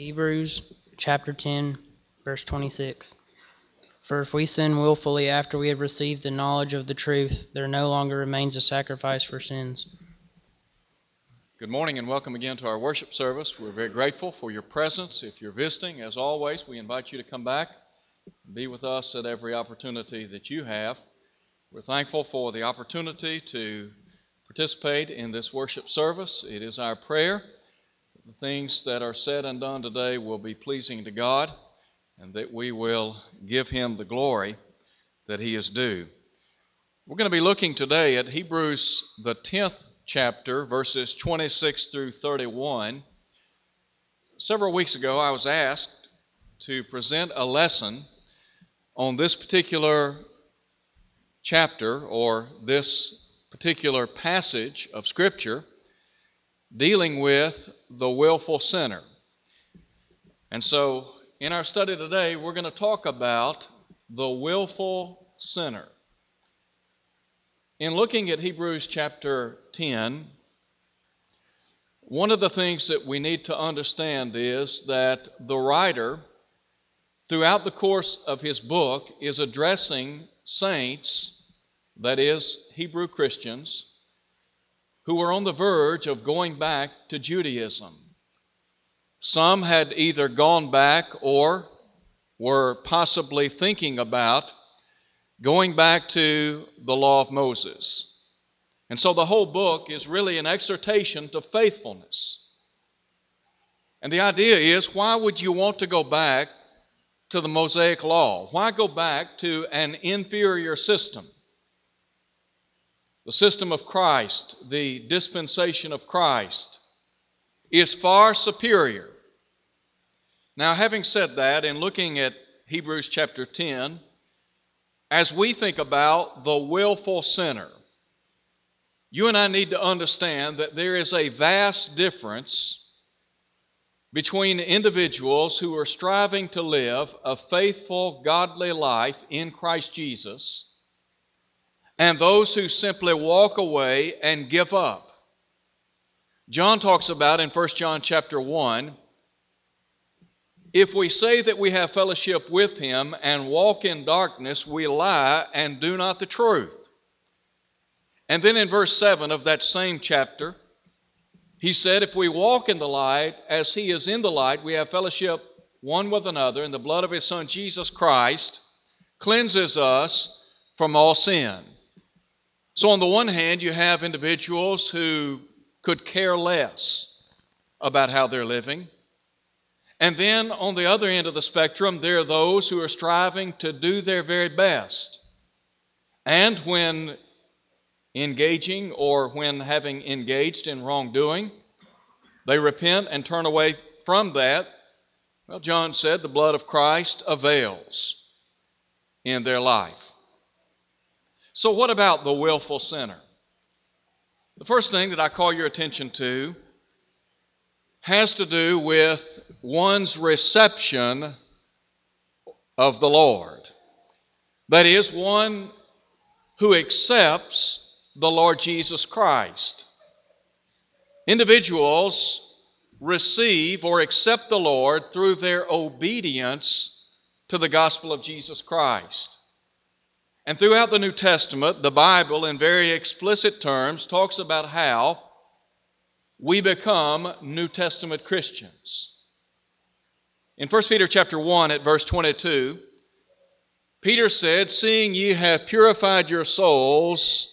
Hebrews chapter 10, verse 26. For if we sin wilfully after we have received the knowledge of the truth, there no longer remains a sacrifice for sins. Good morning and welcome again to our worship service. We're very grateful for your presence. If you're visiting, as always, we invite you to come back and be with us at every opportunity that you have. We're thankful for the opportunity to participate in this worship service. It is our prayer the things that are said and done today will be pleasing to God and that we will give Him the glory that He is due. We're going to be looking today at Hebrews, the 10th chapter, verses 26 through 31. Several weeks ago, I was asked to present a lesson on this particular chapter or this particular passage of Scripture dealing with the willful sinner. And so, in our study today, we're going to talk about the willful sinner. In looking at Hebrews chapter 10, one of the things that we need to understand is that the writer, throughout the course of his book, is addressing saints that is, Hebrew Christians, who were on the verge of going back to Judaism. Some had either gone back or were possibly thinking about going back to the law of Moses. And so the whole book is really an exhortation to faithfulness. And the idea is why would you want to go back to the Mosaic law? Why go back to an inferior system? The system of Christ, the dispensation of Christ, is far superior. Now, having said that, in looking at Hebrews chapter 10, as we think about the willful sinner, you and I need to understand that there is a vast difference between individuals who are striving to live a faithful, godly life in Christ Jesus and those who simply walk away and give up. John talks about in 1 John chapter 1 if we say that we have fellowship with him and walk in darkness, we lie and do not the truth. And then in verse 7 of that same chapter, he said, If we walk in the light as he is in the light, we have fellowship one with another, and the blood of his Son Jesus Christ cleanses us from all sin. So, on the one hand, you have individuals who could care less about how they're living. And then on the other end of the spectrum, there are those who are striving to do their very best. And when engaging or when having engaged in wrongdoing, they repent and turn away from that. Well, John said the blood of Christ avails in their life. So, what about the willful sinner? The first thing that I call your attention to has to do with one's reception of the Lord. That is, one who accepts the Lord Jesus Christ. Individuals receive or accept the Lord through their obedience to the gospel of Jesus Christ. And throughout the New Testament, the Bible, in very explicit terms, talks about how we become New Testament Christians. In 1 Peter chapter 1 at verse 22, Peter said, Seeing ye have purified your souls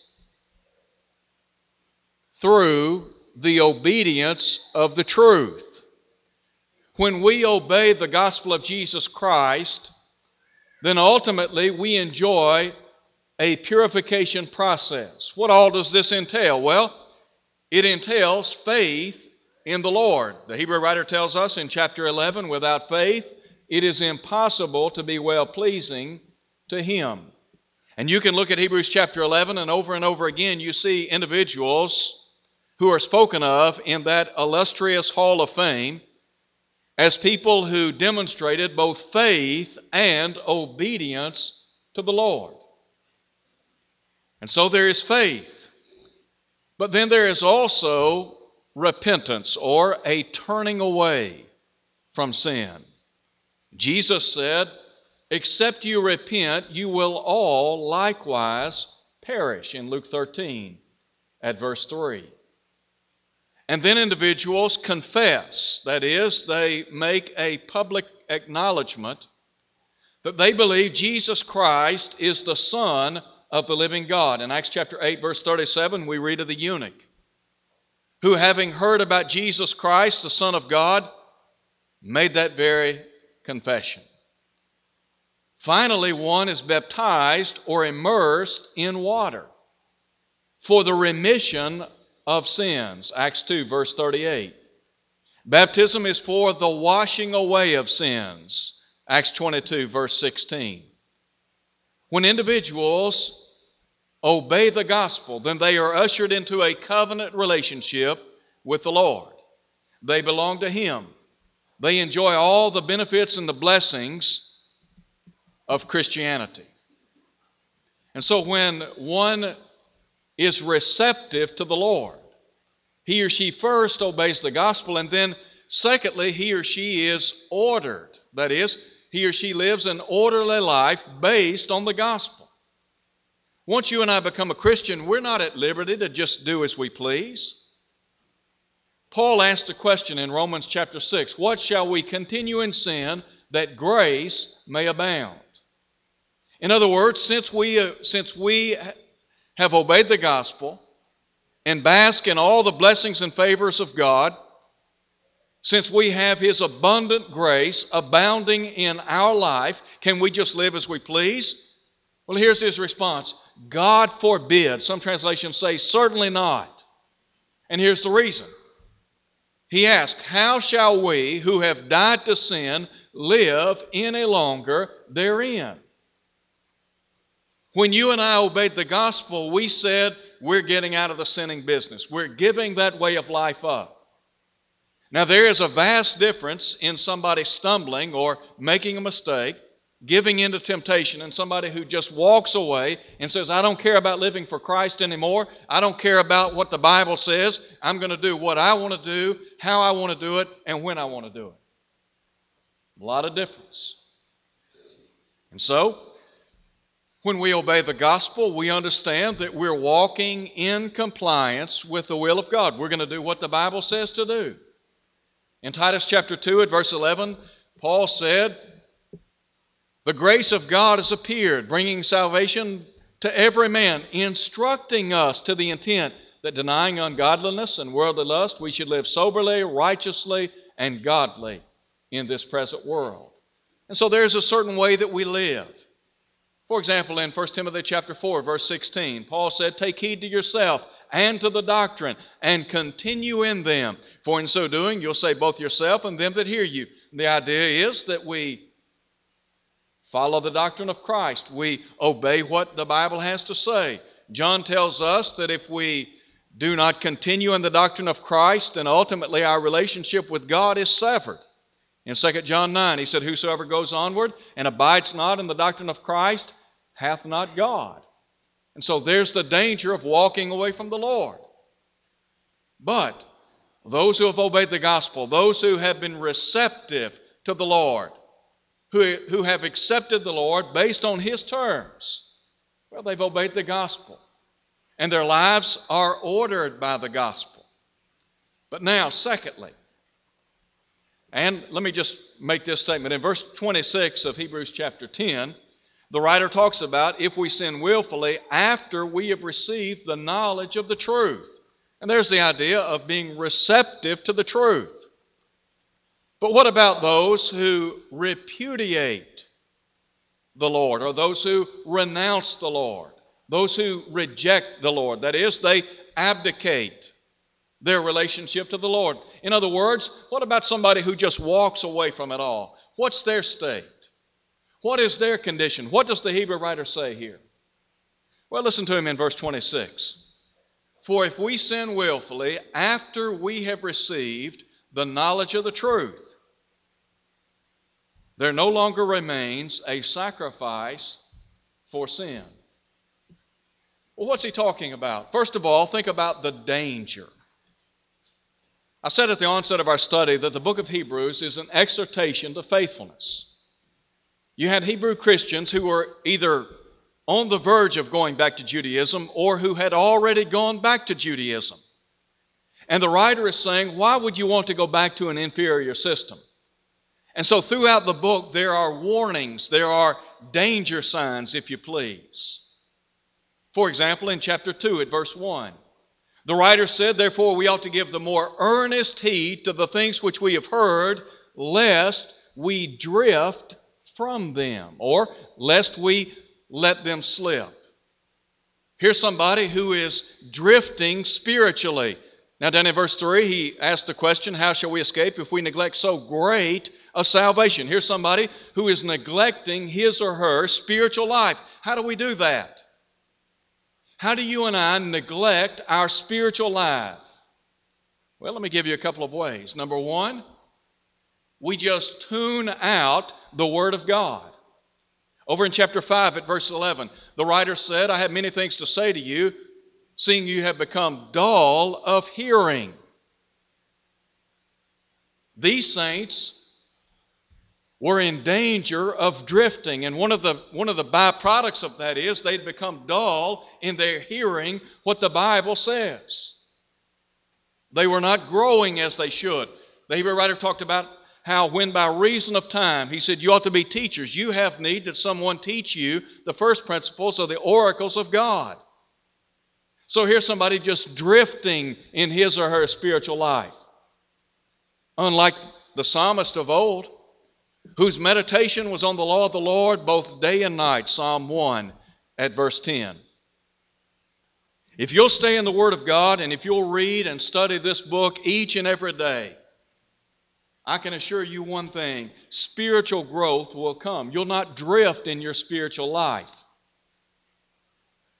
through the obedience of the truth. When we obey the gospel of Jesus Christ, then ultimately we enjoy a purification process. What all does this entail? Well, it entails faith in the Lord. The Hebrew writer tells us in chapter 11 without faith, it is impossible to be well pleasing to Him. And you can look at Hebrews chapter 11, and over and over again, you see individuals who are spoken of in that illustrious hall of fame as people who demonstrated both faith and obedience to the Lord. And so there is faith. But then there is also repentance or a turning away from sin. Jesus said, Except you repent, you will all likewise perish, in Luke 13 at verse 3. And then individuals confess, that is, they make a public acknowledgement that they believe Jesus Christ is the Son of the living God. In Acts chapter 8, verse 37, we read of the eunuch who, having heard about Jesus Christ, the Son of God, made that very confession. Finally, one is baptized or immersed in water for the remission of sins. Acts 2, verse 38. Baptism is for the washing away of sins. Acts 22, verse 16. When individuals obey the gospel, then they are ushered into a covenant relationship with the Lord. They belong to Him. They enjoy all the benefits and the blessings of Christianity. And so when one is receptive to the Lord, he or she first obeys the gospel, and then secondly, he or she is ordered. That is, he or she lives an orderly life based on the gospel. Once you and I become a Christian, we're not at liberty to just do as we please. Paul asked a question in Romans chapter 6 What shall we continue in sin that grace may abound? In other words, since we, uh, since we have obeyed the gospel and bask in all the blessings and favors of God, since we have His abundant grace abounding in our life, can we just live as we please? Well, here's his response God forbid. Some translations say, certainly not. And here's the reason. He asked, How shall we who have died to sin live any longer therein? When you and I obeyed the gospel, we said we're getting out of the sinning business. We're giving that way of life up. Now, there is a vast difference in somebody stumbling or making a mistake, giving into temptation, and somebody who just walks away and says, I don't care about living for Christ anymore. I don't care about what the Bible says. I'm going to do what I want to do, how I want to do it, and when I want to do it. A lot of difference. And so, when we obey the gospel, we understand that we're walking in compliance with the will of God. We're going to do what the Bible says to do. In Titus chapter 2 at verse 11, Paul said, The grace of God has appeared, bringing salvation to every man, instructing us to the intent that denying ungodliness and worldly lust, we should live soberly, righteously, and godly in this present world. And so there's a certain way that we live. For example, in 1 Timothy chapter 4, verse 16, Paul said, Take heed to yourself and to the doctrine, and continue in them. For in so doing, you'll save both yourself and them that hear you. The idea is that we follow the doctrine of Christ. We obey what the Bible has to say. John tells us that if we do not continue in the doctrine of Christ, then ultimately our relationship with God is severed. In 2 John 9, he said, Whosoever goes onward and abides not in the doctrine of Christ hath not God. And so there's the danger of walking away from the Lord. But those who have obeyed the gospel, those who have been receptive to the Lord, who, who have accepted the Lord based on His terms, well, they've obeyed the gospel. And their lives are ordered by the gospel. But now, secondly, and let me just make this statement. In verse 26 of Hebrews chapter 10, the writer talks about if we sin willfully after we have received the knowledge of the truth. And there's the idea of being receptive to the truth. But what about those who repudiate the Lord or those who renounce the Lord? Those who reject the Lord. That is, they abdicate their relationship to the Lord. In other words, what about somebody who just walks away from it all? What's their state? What is their condition? What does the Hebrew writer say here? Well, listen to him in verse 26. For if we sin willfully after we have received the knowledge of the truth, there no longer remains a sacrifice for sin. Well, what's he talking about? First of all, think about the danger. I said at the onset of our study that the book of Hebrews is an exhortation to faithfulness. You had Hebrew Christians who were either on the verge of going back to Judaism or who had already gone back to Judaism. And the writer is saying, why would you want to go back to an inferior system? And so throughout the book, there are warnings, there are danger signs, if you please. For example, in chapter 2, at verse 1, the writer said, Therefore, we ought to give the more earnest heed to the things which we have heard, lest we drift from them, or lest we let them slip. Here's somebody who is drifting spiritually. Now, down in verse 3, he asked the question, How shall we escape if we neglect so great a salvation? Here's somebody who is neglecting his or her spiritual life. How do we do that? How do you and I neglect our spiritual life? Well, let me give you a couple of ways. Number one, we just tune out the Word of God. Over in chapter 5 at verse 11, the writer said, I have many things to say to you, seeing you have become dull of hearing. These saints were in danger of drifting. And one of the, one of the byproducts of that is they'd become dull in their hearing what the Bible says. They were not growing as they should. The Hebrew writer talked about how, when by reason of time, he said, You ought to be teachers. You have need that someone teach you the first principles of the oracles of God. So here's somebody just drifting in his or her spiritual life. Unlike the psalmist of old, whose meditation was on the law of the Lord both day and night, Psalm 1 at verse 10. If you'll stay in the Word of God and if you'll read and study this book each and every day, I can assure you one thing spiritual growth will come. You'll not drift in your spiritual life.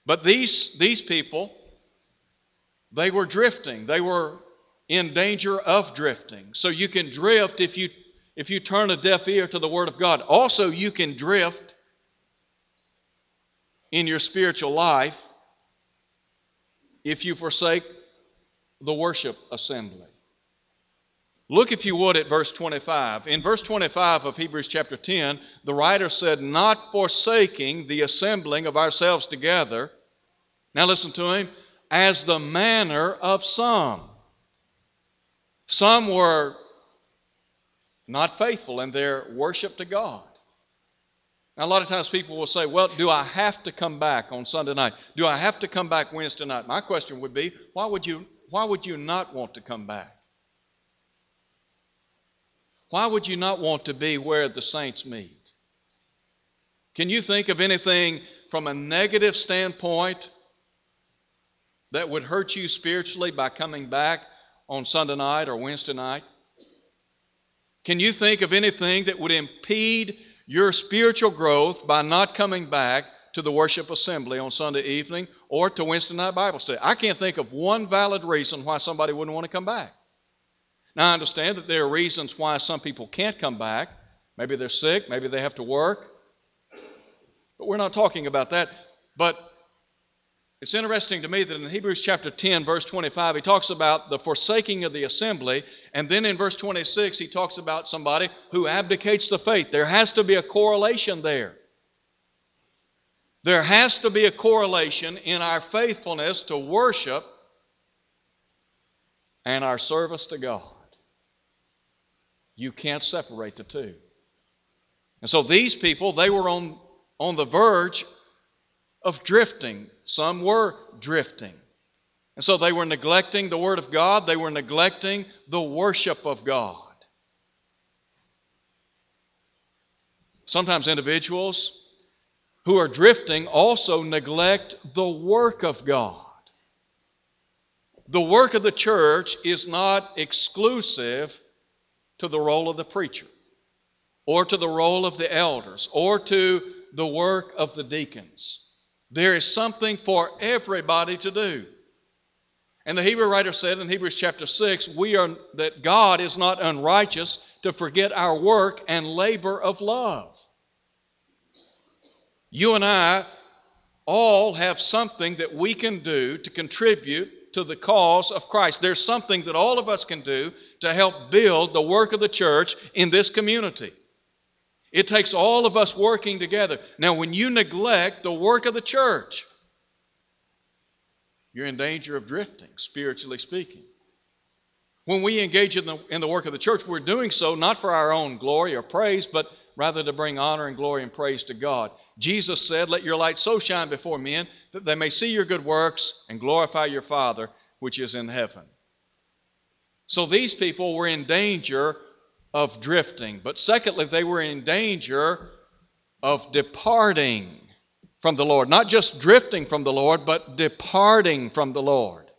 But these, these people, they were drifting. They were in danger of drifting. So you can drift if you if you turn a deaf ear to the Word of God. Also, you can drift in your spiritual life if you forsake the worship assembly. Look, if you would, at verse 25. In verse 25 of Hebrews chapter 10, the writer said, Not forsaking the assembling of ourselves together. Now listen to him, as the manner of some. Some were not faithful in their worship to God. Now, a lot of times people will say, Well, do I have to come back on Sunday night? Do I have to come back Wednesday night? My question would be, why would you, why would you not want to come back? Why would you not want to be where the saints meet? Can you think of anything from a negative standpoint that would hurt you spiritually by coming back on Sunday night or Wednesday night? Can you think of anything that would impede your spiritual growth by not coming back to the worship assembly on Sunday evening or to Wednesday night Bible study? I can't think of one valid reason why somebody wouldn't want to come back. Now, I understand that there are reasons why some people can't come back. Maybe they're sick, maybe they have to work. But we're not talking about that. But it's interesting to me that in Hebrews chapter 10, verse 25, he talks about the forsaking of the assembly. And then in verse 26, he talks about somebody who abdicates the faith. There has to be a correlation there. There has to be a correlation in our faithfulness to worship and our service to God. You can't separate the two. And so these people, they were on, on the verge of drifting. Some were drifting. And so they were neglecting the Word of God, they were neglecting the worship of God. Sometimes individuals who are drifting also neglect the work of God. The work of the church is not exclusive to the role of the preacher, or to the role of the elders, or to the work of the deacons. There is something for everybody to do. And the Hebrew writer said in Hebrews chapter 6, we are that God is not unrighteous to forget our work and labor of love. You and I all have something that we can do to contribute to the cause of Christ. There's something that all of us can do to help build the work of the church in this community. It takes all of us working together. Now, when you neglect the work of the church, you're in danger of drifting, spiritually speaking. When we engage in the, in the work of the church, we're doing so not for our own glory or praise, but rather to bring honor and glory and praise to God. Jesus said, Let your light so shine before men that they may see your good works and glorify your Father which is in heaven. So these people were in danger of drifting. But secondly, they were in danger of departing from the Lord. Not just drifting from the Lord, but departing from the Lord.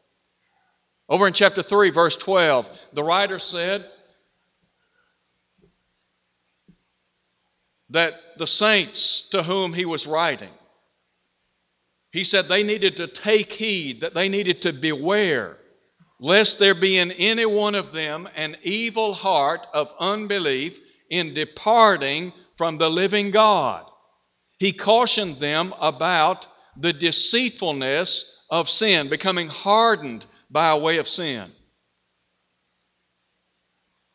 Over in chapter 3, verse 12, the writer said that the saints to whom he was writing, he said they needed to take heed, that they needed to beware, lest there be in any one of them an evil heart of unbelief in departing from the living God. He cautioned them about the deceitfulness of sin, becoming hardened by a way of sin.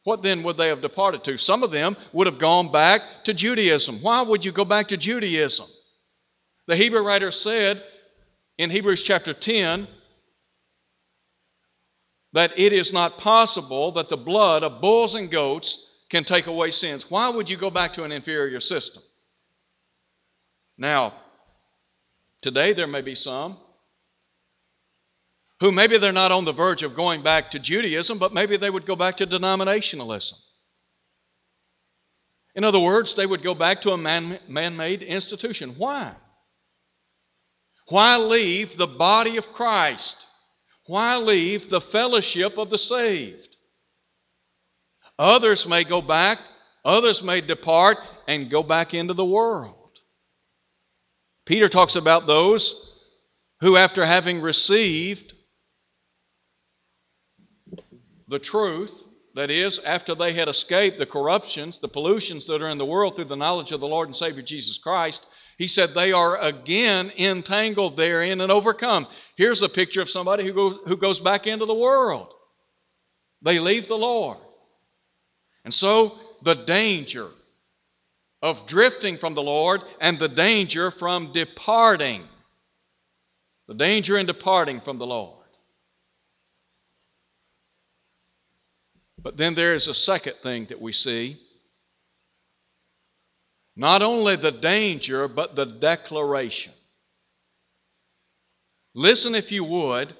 What then would they have departed to? Some of them would have gone back to Judaism. Why would you go back to Judaism? The Hebrew writer said in Hebrews chapter 10 that it is not possible that the blood of bulls and goats can take away sins. Why would you go back to an inferior system? Now, today there may be some who maybe they're not on the verge of going back to Judaism, but maybe they would go back to denominationalism. In other words, they would go back to a man made institution. Why? Why leave the body of Christ? Why leave the fellowship of the saved? Others may go back, others may depart and go back into the world. Peter talks about those who, after having received the truth, that is, after they had escaped the corruptions, the pollutions that are in the world through the knowledge of the Lord and Savior Jesus Christ, he said they are again entangled therein and overcome. Here's a picture of somebody who goes, who goes back into the world. They leave the Lord. And so the danger of drifting from the Lord and the danger from departing. The danger in departing from the Lord. But then there is a second thing that we see. Not only the danger, but the declaration. Listen, if you would,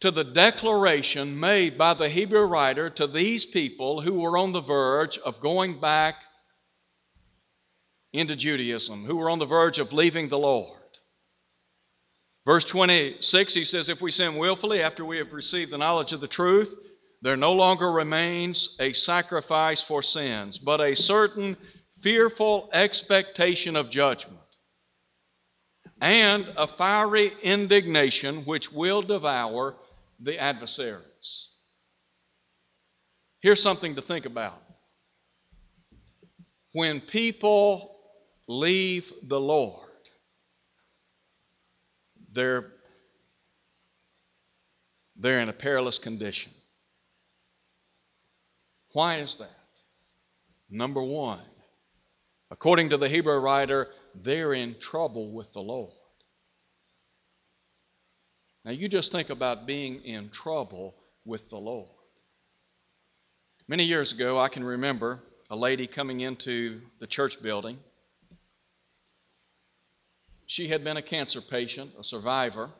to the declaration made by the Hebrew writer to these people who were on the verge of going back into Judaism, who were on the verge of leaving the Lord. Verse 26, he says, If we sin willfully after we have received the knowledge of the truth, there no longer remains a sacrifice for sins, but a certain fearful expectation of judgment and a fiery indignation which will devour the adversaries. Here's something to think about. When people leave the Lord, they're, they're in a perilous condition. Why is that? Number one, according to the Hebrew writer, they're in trouble with the Lord. Now, you just think about being in trouble with the Lord. Many years ago, I can remember a lady coming into the church building. She had been a cancer patient, a survivor,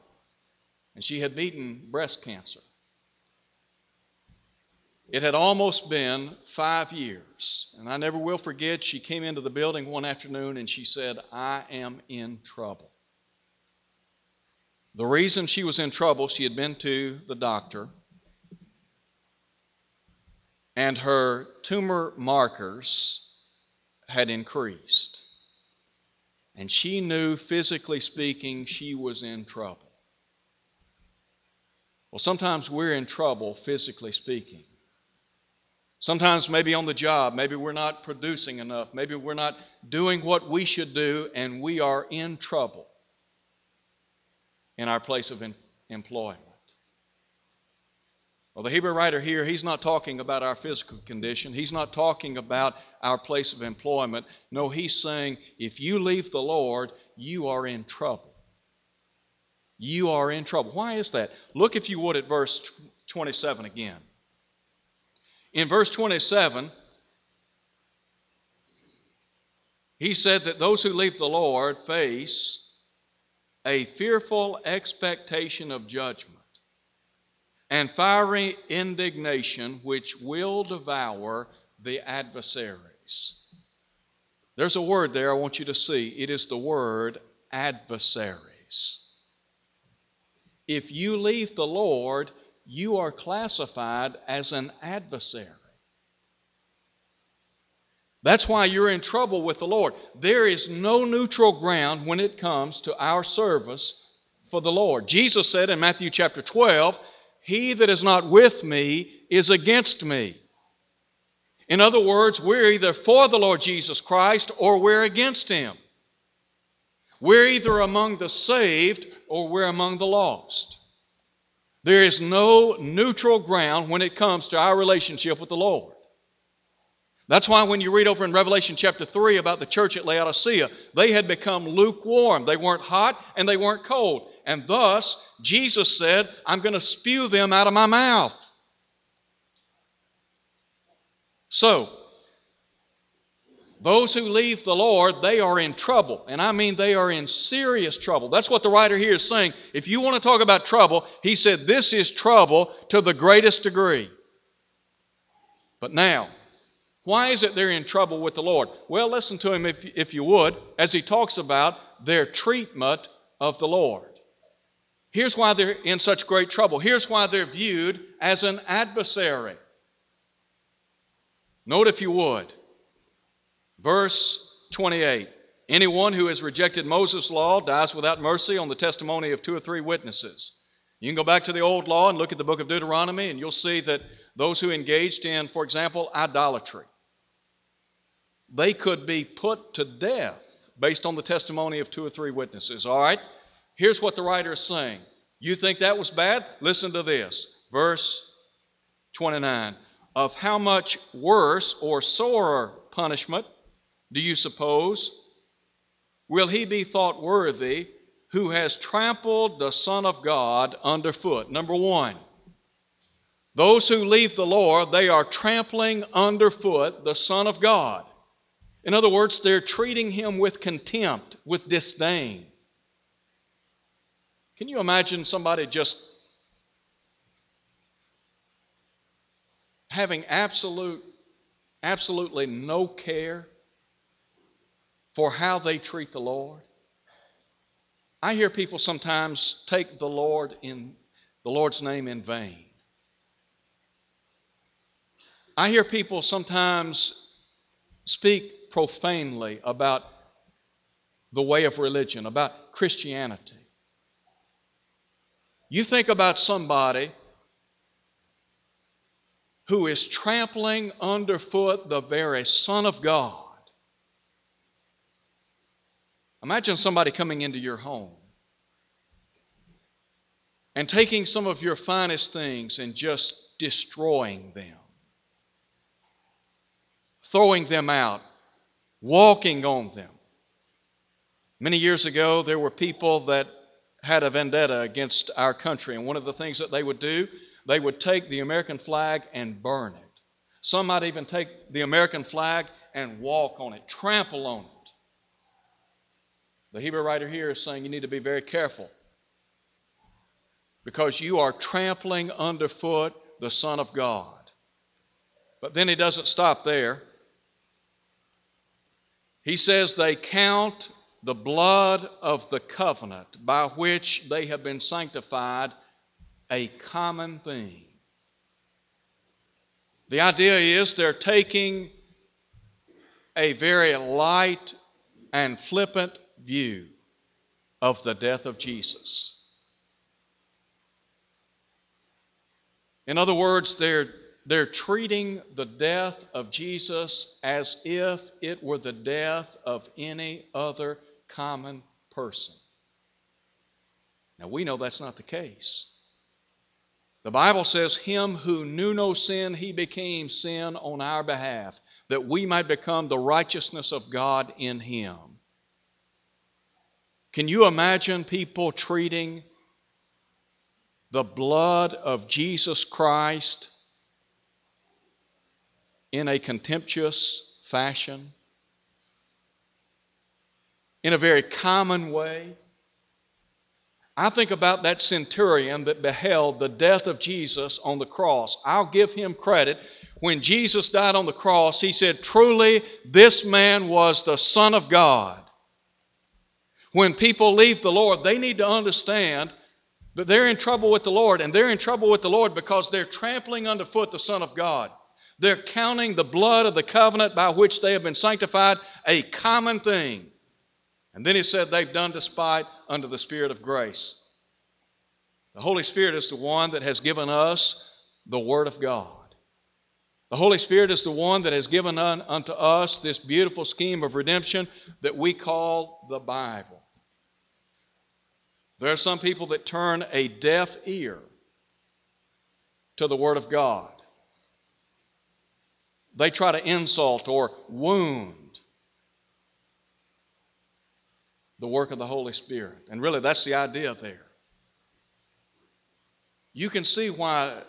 and she had beaten breast cancer. It had almost been five years. And I never will forget, she came into the building one afternoon and she said, I am in trouble. The reason she was in trouble, she had been to the doctor, and her tumor markers had increased. And she knew, physically speaking, she was in trouble. Well, sometimes we're in trouble, physically speaking. Sometimes, maybe on the job, maybe we're not producing enough, maybe we're not doing what we should do, and we are in trouble in our place of employment. Well, the Hebrew writer here, he's not talking about our physical condition. He's not talking about our place of employment. No, he's saying if you leave the Lord, you are in trouble. You are in trouble. Why is that? Look, if you would, at verse 27 again. In verse 27, he said that those who leave the Lord face a fearful expectation of judgment and fiery indignation which will devour the adversaries. There's a word there I want you to see. It is the word adversaries. If you leave the Lord, you are classified as an adversary. That's why you're in trouble with the Lord. There is no neutral ground when it comes to our service for the Lord. Jesus said in Matthew chapter 12, He that is not with me is against me. In other words, we're either for the Lord Jesus Christ or we're against Him. We're either among the saved or we're among the lost. There is no neutral ground when it comes to our relationship with the Lord. That's why when you read over in Revelation chapter 3 about the church at Laodicea, they had become lukewarm. They weren't hot and they weren't cold. And thus, Jesus said, I'm going to spew them out of my mouth. So, those who leave the Lord, they are in trouble. And I mean, they are in serious trouble. That's what the writer here is saying. If you want to talk about trouble, he said, this is trouble to the greatest degree. But now, why is it they're in trouble with the Lord? Well, listen to him if, if you would, as he talks about their treatment of the Lord. Here's why they're in such great trouble. Here's why they're viewed as an adversary. Note, if you would, verse 28. Anyone who has rejected Moses' law dies without mercy on the testimony of two or three witnesses. You can go back to the old law and look at the book of Deuteronomy, and you'll see that those who engaged in, for example, idolatry, they could be put to death based on the testimony of two or three witnesses. All right? Here's what the writer is saying. You think that was bad? Listen to this. Verse 29. Of how much worse or sorer punishment do you suppose will he be thought worthy who has trampled the Son of God underfoot? Number one, those who leave the Lord, they are trampling underfoot the Son of God. In other words, they're treating him with contempt, with disdain. Can you imagine somebody just having absolute, absolutely no care for how they treat the Lord? I hear people sometimes take the Lord in the Lord's name in vain. I hear people sometimes speak profanely about the way of religion, about Christianity. You think about somebody who is trampling underfoot the very Son of God. Imagine somebody coming into your home and taking some of your finest things and just destroying them, throwing them out, walking on them. Many years ago, there were people that had a vendetta against our country, and one of the things that they would do, they would take the American flag and burn it. Some might even take the American flag and walk on it, trample on it. The Hebrew writer here is saying you need to be very careful because you are trampling underfoot the Son of God. But then he doesn't stop there. He says they count the blood of the covenant by which they have been sanctified a common thing. The idea is they're taking a very light and flippant view of the death of Jesus. In other words, they're they're treating the death of Jesus as if it were the death of any other common person. Now, we know that's not the case. The Bible says, Him who knew no sin, he became sin on our behalf, that we might become the righteousness of God in him. Can you imagine people treating the blood of Jesus Christ in a contemptuous fashion? In a very common way? I think about that centurion that beheld the death of Jesus on the cross. I'll give him credit. When Jesus died on the cross, he said, Truly, this man was the Son of God. When people leave the Lord, they need to understand that they're in trouble with the Lord, and they're in trouble with the Lord because they're trampling underfoot the Son of God. They're counting the blood of the covenant by which they have been sanctified a common thing. And then he said they've done despite under the Spirit of grace. The Holy Spirit is the one that has given us the Word of God. The Holy Spirit is the one that has given unto us this beautiful scheme of redemption that we call the Bible. There are some people that turn a deaf ear to the Word of God. They try to insult or wound the work of the Holy Spirit. And really, that's the idea there. You can see why,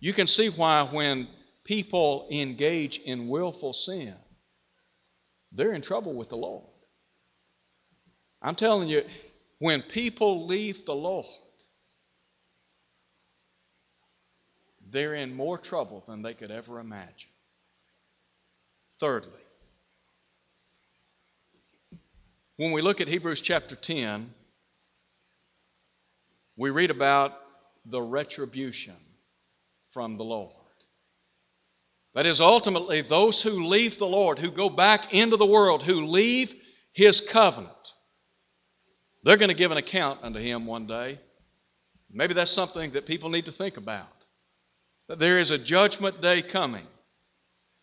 you can see why when people engage in willful sin, they're in trouble with the Lord. I'm telling you, when people leave the Lord, they're in more trouble than they could ever imagine. Thirdly, When we look at Hebrews chapter 10, we read about the retribution from the Lord. That is, ultimately, those who leave the Lord, who go back into the world, who leave His covenant, they're going to give an account unto Him one day. Maybe that's something that people need to think about. That there is a judgment day coming.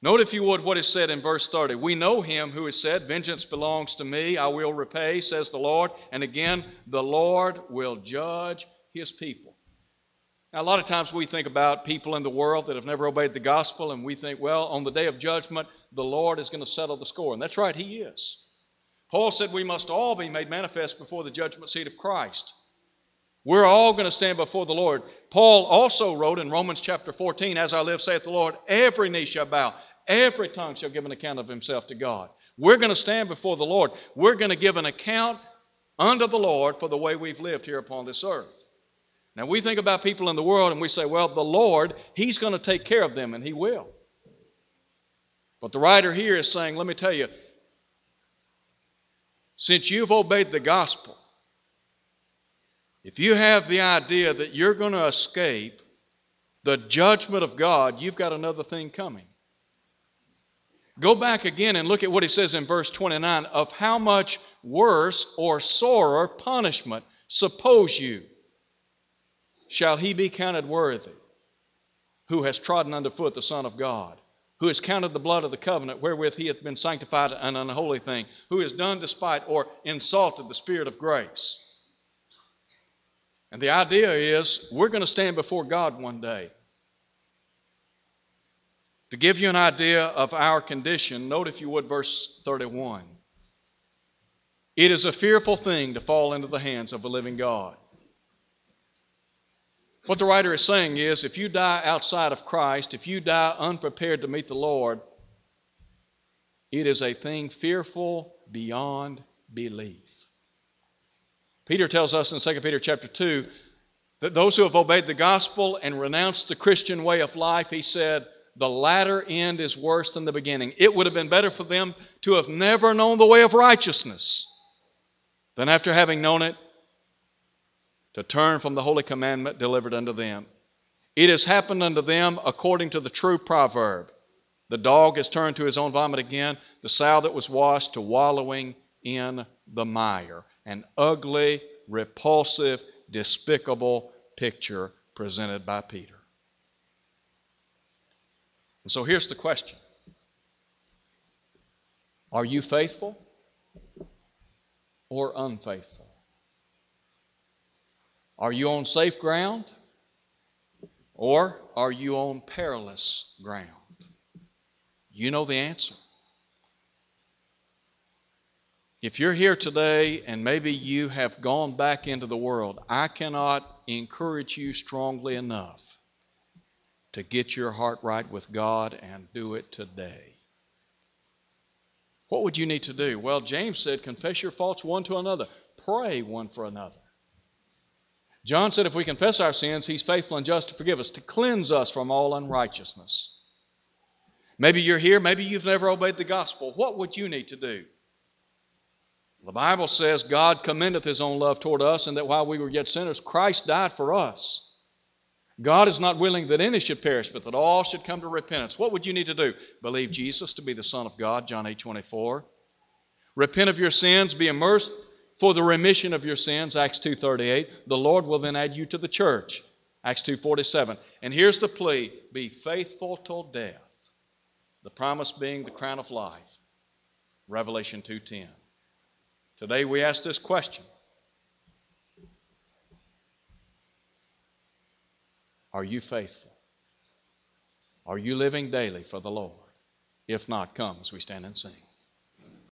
Note, if you would, what is said in verse 30. We know him who has said, Vengeance belongs to me, I will repay, says the Lord. And again, the Lord will judge his people. Now, a lot of times we think about people in the world that have never obeyed the gospel, and we think, well, on the day of judgment, the Lord is going to settle the score. And that's right, he is. Paul said we must all be made manifest before the judgment seat of Christ. We're all going to stand before the Lord. Paul also wrote in Romans chapter 14, As I live, saith the Lord, every knee shall bow, Every tongue shall give an account of himself to God. We're going to stand before the Lord. We're going to give an account unto the Lord for the way we've lived here upon this earth. Now, we think about people in the world and we say, well, the Lord, He's going to take care of them, and He will. But the writer here is saying, let me tell you, since you've obeyed the gospel, if you have the idea that you're going to escape the judgment of God, you've got another thing coming. Go back again and look at what he says in verse 29 of how much worse or sorer punishment, suppose you, shall he be counted worthy who has trodden underfoot the Son of God, who has counted the blood of the covenant wherewith he hath been sanctified an unholy thing, who has done despite or insulted the Spirit of grace. And the idea is we're going to stand before God one day. To give you an idea of our condition, note if you would verse 31. It is a fearful thing to fall into the hands of a living God. What the writer is saying is if you die outside of Christ, if you die unprepared to meet the Lord, it is a thing fearful beyond belief. Peter tells us in 2 Peter chapter 2 that those who have obeyed the gospel and renounced the Christian way of life, he said, the latter end is worse than the beginning. It would have been better for them to have never known the way of righteousness than after having known it to turn from the holy commandment delivered unto them. It has happened unto them according to the true proverb. The dog has turned to his own vomit again, the sow that was washed to wallowing in the mire. An ugly, repulsive, despicable picture presented by Peter. And so here's the question Are you faithful or unfaithful? Are you on safe ground Or are you on perilous ground? You know the answer. If you're here today and maybe you have gone back into the world, I cannot encourage you strongly enough to get your heart right with God and do it today. What would you need to do? Well, James said, confess your faults one to another, pray one for another. John said, if we confess our sins, he's faithful and just to forgive us, to cleanse us from all unrighteousness. Maybe you're here, maybe you've never obeyed the gospel. What would you need to do? The Bible says God commendeth his own love toward us, and that while we were yet sinners, Christ died for us. God is not willing that any should perish, but that all should come to repentance. What would you need to do? Believe Jesus to be the Son of God, John 8 24. Repent of your sins, be immersed for the remission of your sins, Acts 2.38. The Lord will then add you to the church, Acts 2.47. And here's the plea, be faithful till death. The promise being the crown of life, Revelation 2.10. Today we ask this question Are you faithful? Are you living daily for the Lord? If not, come as we stand and sing.